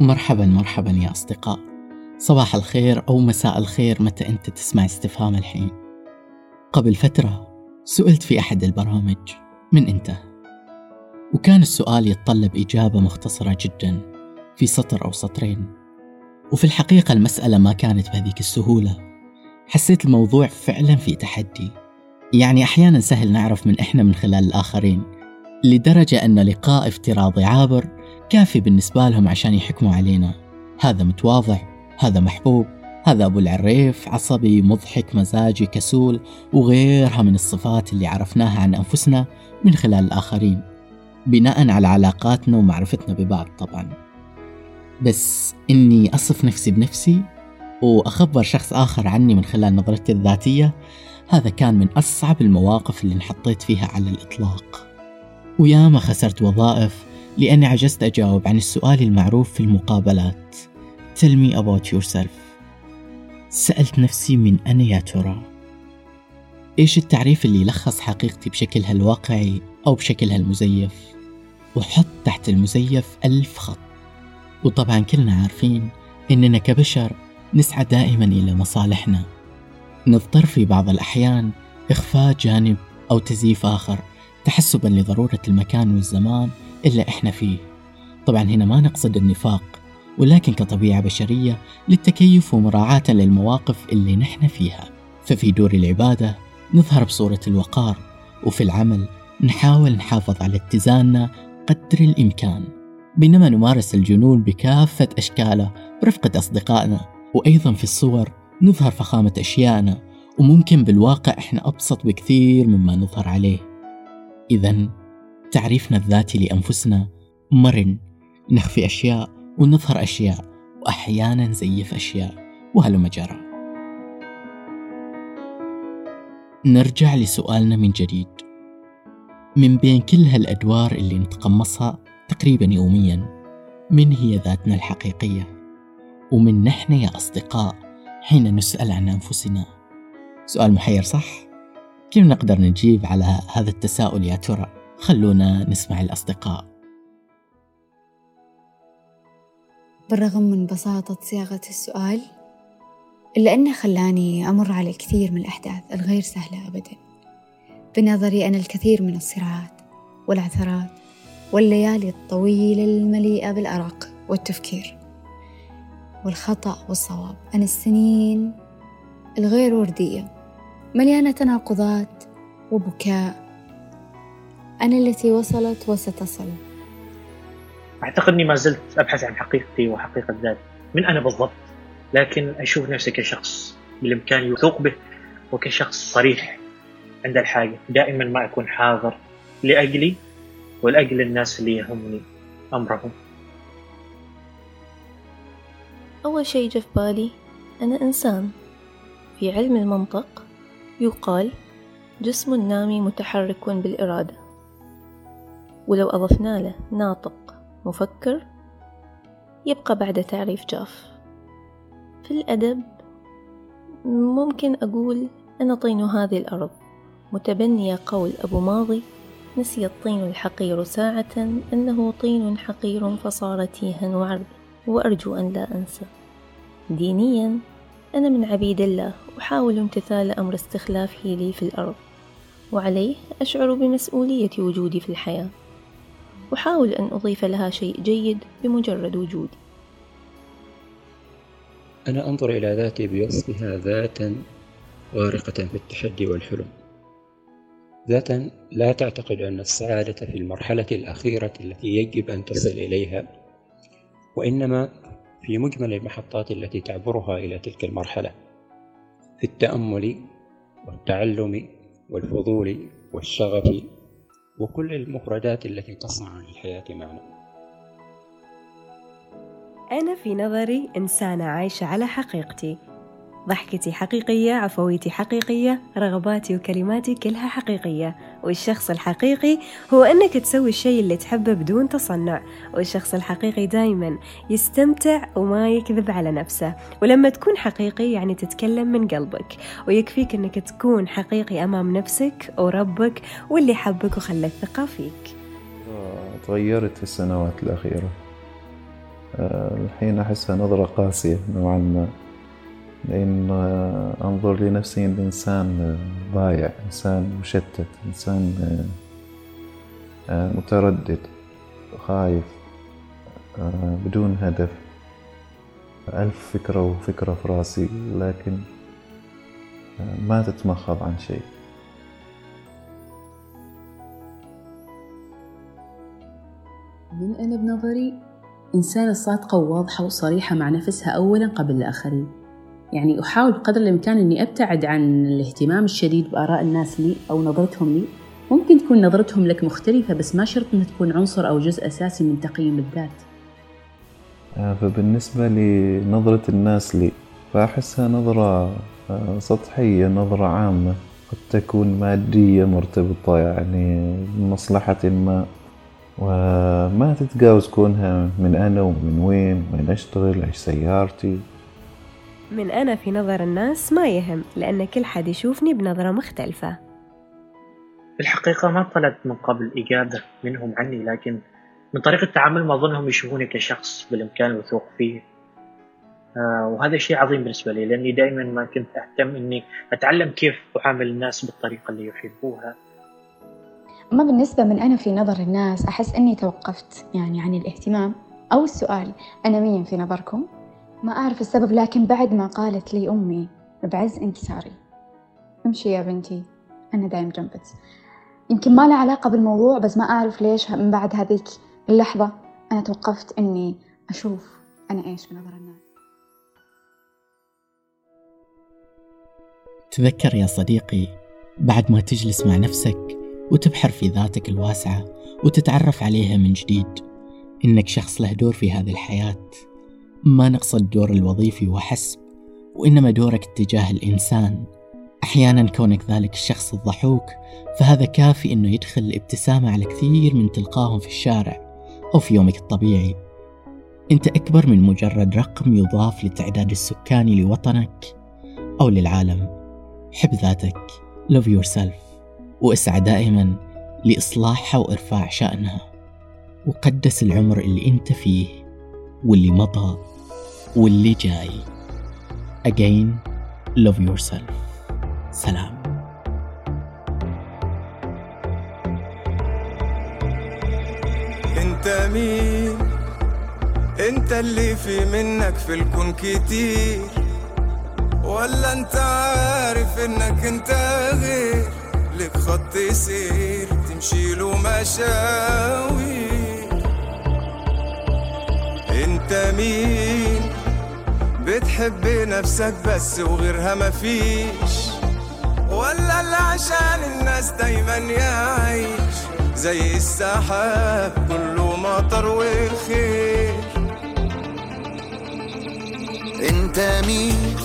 مرحبا مرحبا يا أصدقاء. صباح الخير أو مساء الخير متى أنت تسمع استفهام الحين. قبل فترة سئلت في أحد البرامج من أنت؟ وكان السؤال يتطلب إجابة مختصرة جدا في سطر أو سطرين. وفي الحقيقة المسألة ما كانت بهذيك السهولة. حسيت الموضوع فعلا في تحدي. يعني أحيانا سهل نعرف من إحنا من خلال الآخرين. لدرجة أن لقاء افتراضي عابر كافي بالنسبة لهم عشان يحكموا علينا. هذا متواضع هذا محبوب هذا أبو العريف عصبي مضحك مزاجي كسول وغيرها من الصفات اللي عرفناها عن أنفسنا من خلال الآخرين. بناء على علاقاتنا ومعرفتنا ببعض طبعا. بس إني أصف نفسي بنفسي وأخبر شخص آخر عني من خلال نظرتي الذاتية هذا كان من أصعب المواقف اللي انحطيت فيها على الإطلاق. وياما خسرت وظائف لأني عجزت أجاوب عن السؤال المعروف في المقابلات. Tell me about yourself. سألت نفسي من أنا يا ترى؟ إيش التعريف اللي يلخص حقيقتي بشكلها الواقعي أو بشكلها المزيف وحط تحت المزيف ألف خط. وطبعا كلنا عارفين إننا كبشر نسعى دائما إلى مصالحنا. نضطر في بعض الأحيان إخفاء جانب أو تزييف آخر تحسبا لضرورة المكان والزمان اللي إحنا فيه. طبعا هنا ما نقصد النفاق ولكن كطبيعة بشرية للتكيف ومراعاة للمواقف اللي نحن فيها. ففي دور العبادة نظهر بصورة الوقار وفي العمل نحاول نحافظ على اتزاننا قدر الإمكان. بينما نمارس الجنون بكافة أشكاله برفقة أصدقائنا وأيضا في الصور نظهر فخامة أشيائنا وممكن بالواقع إحنا أبسط بكثير مما نظهر عليه. إذا تعريفنا الذاتي لأنفسنا. مرن. نخفي أشياء ونظهر أشياء وأحيانا نزيف أشياء وهلم جرى. نرجع لسؤالنا من جديد. من بين كل هالأدوار اللي نتقمصها تقريبا يوميا من هي ذاتنا الحقيقية؟ ومن نحن يا أصدقاء حين نسأل عن أنفسنا؟ سؤال محير صح؟ كيف نقدر نجيب على هذا التساؤل يا ترى؟ خلونا نسمع الأصدقاء. بالرغم من بساطة صياغة السؤال إلا أنه خلاني أمر على الكثير من الأحداث الغير سهلة أبدا بنظري أنا الكثير من الصراعات والعثرات والليالي الطويلة المليئة بالأرق والتفكير والخطأ والصواب. أنا السنين الغير وردية مليانة تناقضات وبكاء أنا التي وصلت وستصل. أعتقد أني ما زلت أبحث عن حقيقتي وحقيقة ذاتي من أنا بالضبط لكن أشوف نفسي كشخص بالإمكان يوثوق به وكشخص صريح عند الحاجة. دائما ما أكون حاضر لأجلي ولأجل الناس اللي يهمني أمرهم. أول شيء جه في بالي أنا إنسان. في علم المنطق يقال جسم نامي متحرك بالإرادة. ولو أضفنا له ناطق مفكر يبقى بعد تعريف جاف. في الأدب ممكن أقول أنا طين هذه الأرض. متبنية قول أبو ماضي نسي الطين الحقير ساعة أنه طين حقير فصار تيها وعربا وأرجو أن لا أنسى. دينيا أنا من عبيد الله أحاول امتثال أمر استخلافه لي في الأرض وعليه أشعر بمسؤولية وجودي في الحياة. أحاول أن أضيف لها شيء جيد بمجرد وجودي أنا أنظر إلى ذاتي بوصفها ذاتا غارقة في التحدي والحلم. ذاتا لا تعتقد أن السعادة في المرحلة الأخيرة التي يجب أن تصل إليها وإنما في مجمل المحطات التي تعبرها إلى تلك المرحلة. في التأمل والتعلم والفضول والشغف وكل المفردات التي تصنع للحياة معنى أنا في نظري إنسانة عايشة على حقيقتي ضحكتي حقيقية عفويتي حقيقية رغباتي وكلماتي كلها حقيقية. والشخص الحقيقي هو أنك تسوي الشيء اللي تحبه بدون تصنع. والشخص الحقيقي دايما يستمتع وما يكذب على نفسه. ولما تكون حقيقي يعني تتكلم من قلبك. ويكفيك أنك تكون حقيقي أمام نفسك وربك واللي حبك وخلى الثقة فيك. تغيرت في السنوات الأخيرة. آه، الحين أحسها نظرة قاسية نوعا ما. لأن أنظر لنفسي أن إنسان ضايع إنسان مشتت إنسان متردد خايف بدون هدف. ألف فكرة وفكرة في راسي لكن ما تتمخض عن شيء. من أنا بنظري إنسانة صادقة وواضحة وصريحة مع نفسها أولا قبل الآخرين. يعني أحاول بقدر الإمكان أني أبتعد عن الاهتمام الشديد بآراء الناس لي أو نظرتهم لي. ممكن تكون نظرتهم لك مختلفة بس ما شرط أنها تكون عنصر أو جزء أساسي من تقييم الذات. آه، فبالنسبة لنظرة الناس لي فأحسها نظرة آه، سطحية نظرة عامة قد تكون مادية مرتبطة يعني بمصلحة ما وما تتجاوز كونها من أنا ومن وين وين أشتغل إيش سيارتي. من أنا في نظر الناس ما يهم لأن كل حد يشوفني بنظرة مختلفة. في الحقيقة ما طلبت من قبل إجابة منهم عني لكن من طريقة التعامل ما أظنهم يشوفوني كشخص بالإمكان الوثوق فيه. آه وهذا شيء عظيم بالنسبة لي لأني دائما ما كنت أهتم أني أتعلم كيف أعامل الناس بالطريقة اللي يحبوها. أما بالنسبة من أنا في نظر الناس أحس أني توقفت يعني عن الاهتمام. أو السؤال أنا مين في نظركم؟ ما أعرف السبب لكن بعد ما قالت لي أمي بعز انكساري. امشي يا بنتي أنا دايم جنبك. يمكن ما له علاقة بالموضوع بس ما أعرف ليش من بعد هذيك اللحظة أنا توقفت إني أشوف أنا إيش بنظر الناس. تذكر يا صديقي بعد ما تجلس مع نفسك وتبحر في ذاتك الواسعة وتتعرف عليها من جديد إنك شخص له دور في هذه الحياة. ما نقصد الدور الوظيفي وحسب وإنما دورك تجاه الإنسان. أحيانا كونك ذلك الشخص الضحوك فهذا كافي إنه يدخل ابتسامة على كثير من تلقاهم في الشارع أو في يومك الطبيعي. أنت أكبر من مجرد رقم يضاف للتعداد السكاني لوطنك أو للعالم. حب ذاتك love yourself واسعى دائما لإصلاحها وإرفاع شأنها. وقدس العمر اللي أنت فيه. واللي مضى واللي جاي. Again love yourself. سلام. انت مين؟ انت اللي في منك في الكون كتير. ولا انت عارف انك انت غير؟ لك خط سير تمشي له مشاوي انت مين بتحب نفسك بس وغيرها مفيش ولا اللي عشان الناس دايما يعيش. زي السحاب كله مطر وخير. انت مين؟